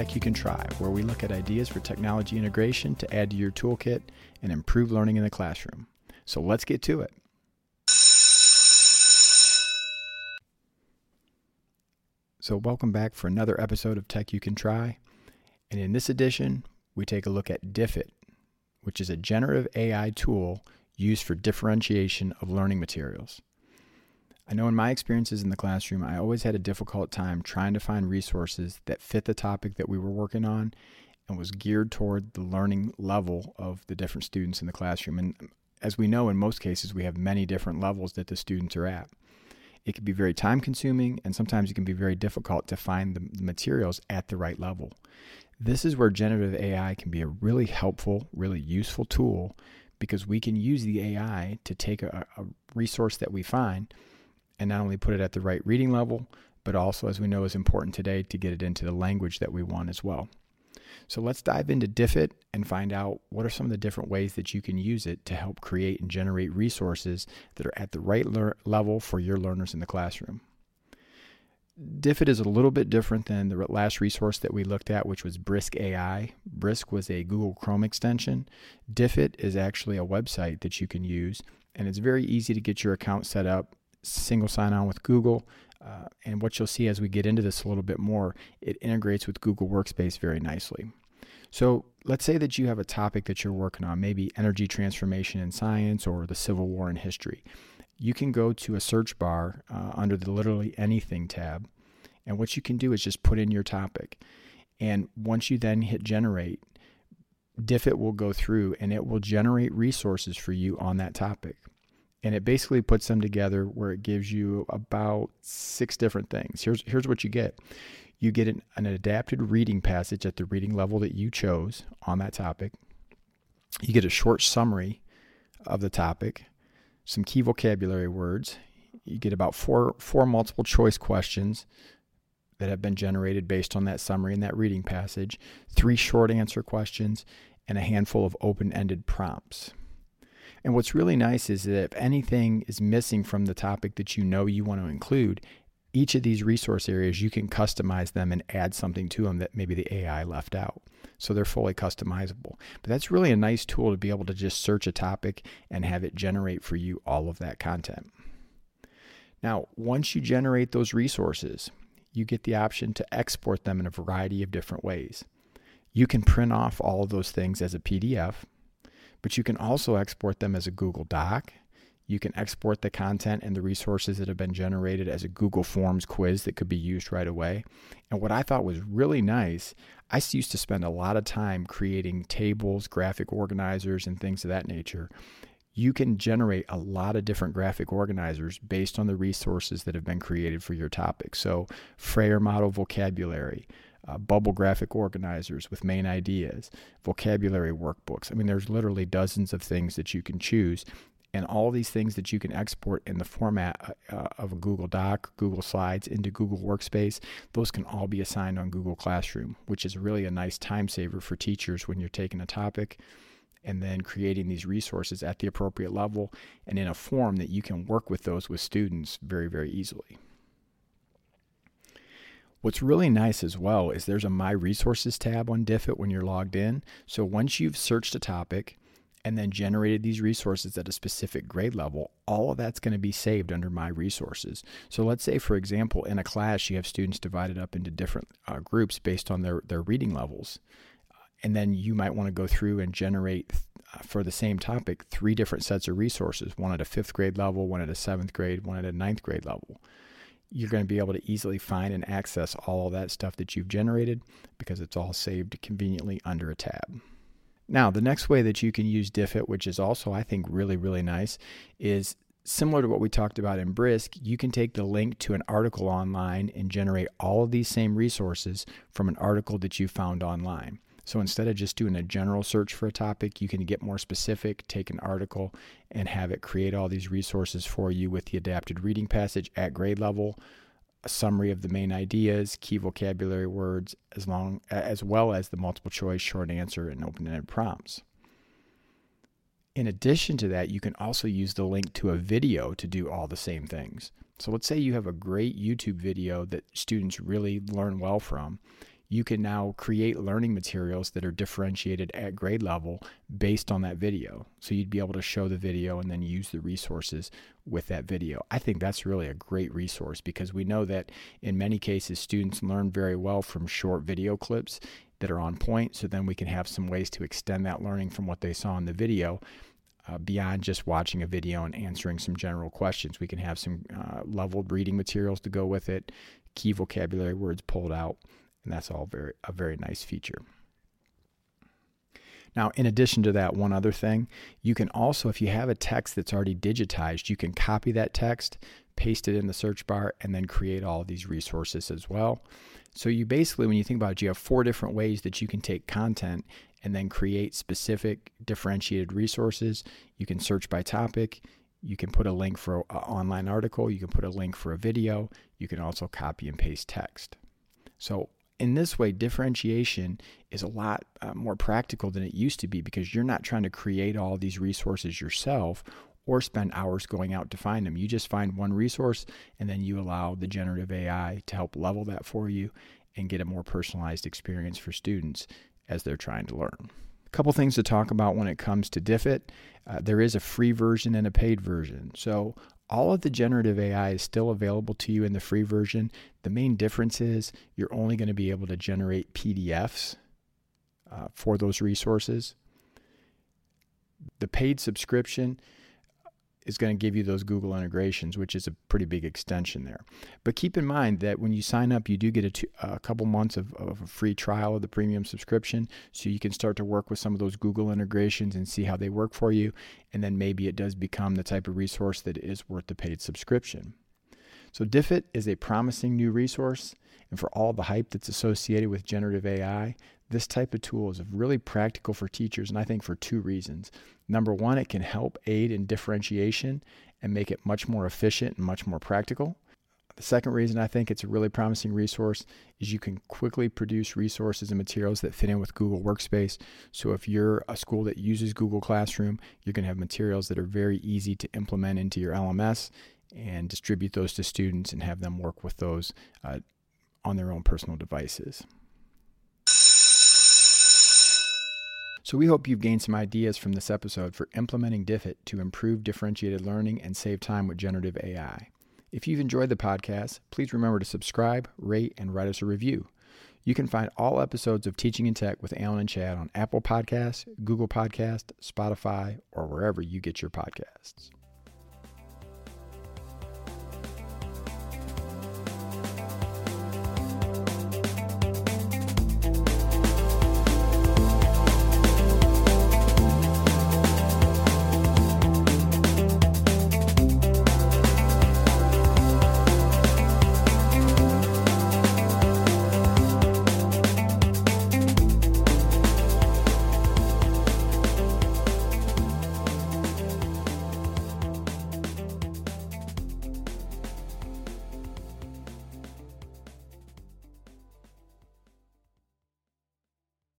Tech You Can Try, where we look at ideas for technology integration to add to your toolkit and improve learning in the classroom. So let's get to it. So, welcome back for another episode of Tech You Can Try. And in this edition, we take a look at Diffit, which is a generative AI tool used for differentiation of learning materials. I know in my experiences in the classroom, I always had a difficult time trying to find resources that fit the topic that we were working on and was geared toward the learning level of the different students in the classroom. And as we know, in most cases, we have many different levels that the students are at. It can be very time consuming, and sometimes it can be very difficult to find the materials at the right level. This is where generative AI can be a really helpful, really useful tool because we can use the AI to take a, a resource that we find and not only put it at the right reading level, but also, as we know is important today, to get it into the language that we want as well. So let's dive into Diffit and find out what are some of the different ways that you can use it to help create and generate resources that are at the right le- level for your learners in the classroom. Diffit is a little bit different than the last resource that we looked at, which was Brisk AI. Brisk was a Google Chrome extension. Diffit is actually a website that you can use, and it's very easy to get your account set up, single sign on with Google. Uh, and what you'll see as we get into this a little bit more, it integrates with Google Workspace very nicely. So let's say that you have a topic that you're working on, maybe energy transformation in science or the Civil War in history. You can go to a search bar uh, under the literally anything tab. And what you can do is just put in your topic. And once you then hit generate, Diffit will go through and it will generate resources for you on that topic. And it basically puts them together where it gives you about six different things. Here's, here's what you get you get an, an adapted reading passage at the reading level that you chose on that topic. You get a short summary of the topic, some key vocabulary words. You get about four four multiple choice questions that have been generated based on that summary and that reading passage, three short answer questions, and a handful of open-ended prompts. And what's really nice is that if anything is missing from the topic that you know you want to include, each of these resource areas, you can customize them and add something to them that maybe the AI left out. So they're fully customizable. But that's really a nice tool to be able to just search a topic and have it generate for you all of that content. Now, once you generate those resources, you get the option to export them in a variety of different ways. You can print off all of those things as a PDF, but you can also export them as a Google Doc you can export the content and the resources that have been generated as a Google Forms quiz that could be used right away. And what I thought was really nice, I used to spend a lot of time creating tables, graphic organizers, and things of that nature. You can generate a lot of different graphic organizers based on the resources that have been created for your topic. So, Frayer model vocabulary, uh, bubble graphic organizers with main ideas, vocabulary workbooks. I mean, there's literally dozens of things that you can choose and all these things that you can export in the format uh, uh, of a Google Doc, Google Slides into Google Workspace, those can all be assigned on Google Classroom, which is really a nice time saver for teachers when you're taking a topic and then creating these resources at the appropriate level and in a form that you can work with those with students very, very easily. What's really nice as well is there's a My Resources tab on Diffit when you're logged in. So once you've searched a topic, and then generated these resources at a specific grade level, all of that's going to be saved under My Resources. So let's say, for example, in a class, you have students divided up into different uh, groups based on their, their reading levels. And then you might want to go through and generate uh, for the same topic three different sets of resources one at a fifth grade level, one at a seventh grade, one at a ninth grade level. You're going to be able to easily find and access all of that stuff that you've generated because it's all saved conveniently under a tab. Now, the next way that you can use Diffit, which is also, I think, really, really nice, is similar to what we talked about in Brisk. You can take the link to an article online and generate all of these same resources from an article that you found online. So instead of just doing a general search for a topic, you can get more specific, take an article, and have it create all these resources for you with the adapted reading passage at grade level a summary of the main ideas, key vocabulary words, as long as well as the multiple choice, short answer, and open-ended prompts. In addition to that, you can also use the link to a video to do all the same things. So let's say you have a great YouTube video that students really learn well from. You can now create learning materials that are differentiated at grade level based on that video. So you'd be able to show the video and then use the resources with that video. I think that's really a great resource because we know that in many cases students learn very well from short video clips that are on point. So then we can have some ways to extend that learning from what they saw in the video. Uh, beyond just watching a video and answering some general questions, we can have some uh, leveled reading materials to go with it, key vocabulary words pulled out, and that's all very a very nice feature. Now, in addition to that, one other thing, you can also, if you have a text that's already digitized, you can copy that text, paste it in the search bar, and then create all these resources as well. So, you basically, when you think about it, you have four different ways that you can take content and then create specific differentiated resources. You can search by topic. You can put a link for an online article. You can put a link for a video. You can also copy and paste text. So, in this way, differentiation is a lot uh, more practical than it used to be because you're not trying to create all these resources yourself or spend hours going out to find them. You just find one resource and then you allow the generative AI to help level that for you and get a more personalized experience for students as they're trying to learn. A couple things to talk about when it comes to Diffit. Uh, there is a free version and a paid version. So all of the generative AI is still available to you in the free version. The main difference is you're only going to be able to generate PDFs uh, for those resources. The paid subscription, is going to give you those Google integrations, which is a pretty big extension there. But keep in mind that when you sign up, you do get a, two, a couple months of, of, a free trial of the premium subscription. So you can start to work with some of those Google integrations and see how they work for you. And then maybe it does become the type of resource that is worth the paid subscription. So Diffit is a promising new resource. And for all the hype that's associated with generative AI, this type of tool is really practical for teachers, and I think for two reasons. Number one, it can help aid in differentiation and make it much more efficient and much more practical. The second reason I think it's a really promising resource is you can quickly produce resources and materials that fit in with Google Workspace. So if you're a school that uses Google Classroom, you're going to have materials that are very easy to implement into your LMS and distribute those to students and have them work with those uh, on their own personal devices. So we hope you've gained some ideas from this episode for implementing Diffit to improve differentiated learning and save time with generative AI. If you've enjoyed the podcast, please remember to subscribe, rate, and write us a review. You can find all episodes of Teaching in Tech with Alan and Chad on Apple Podcasts, Google Podcasts, Spotify, or wherever you get your podcasts.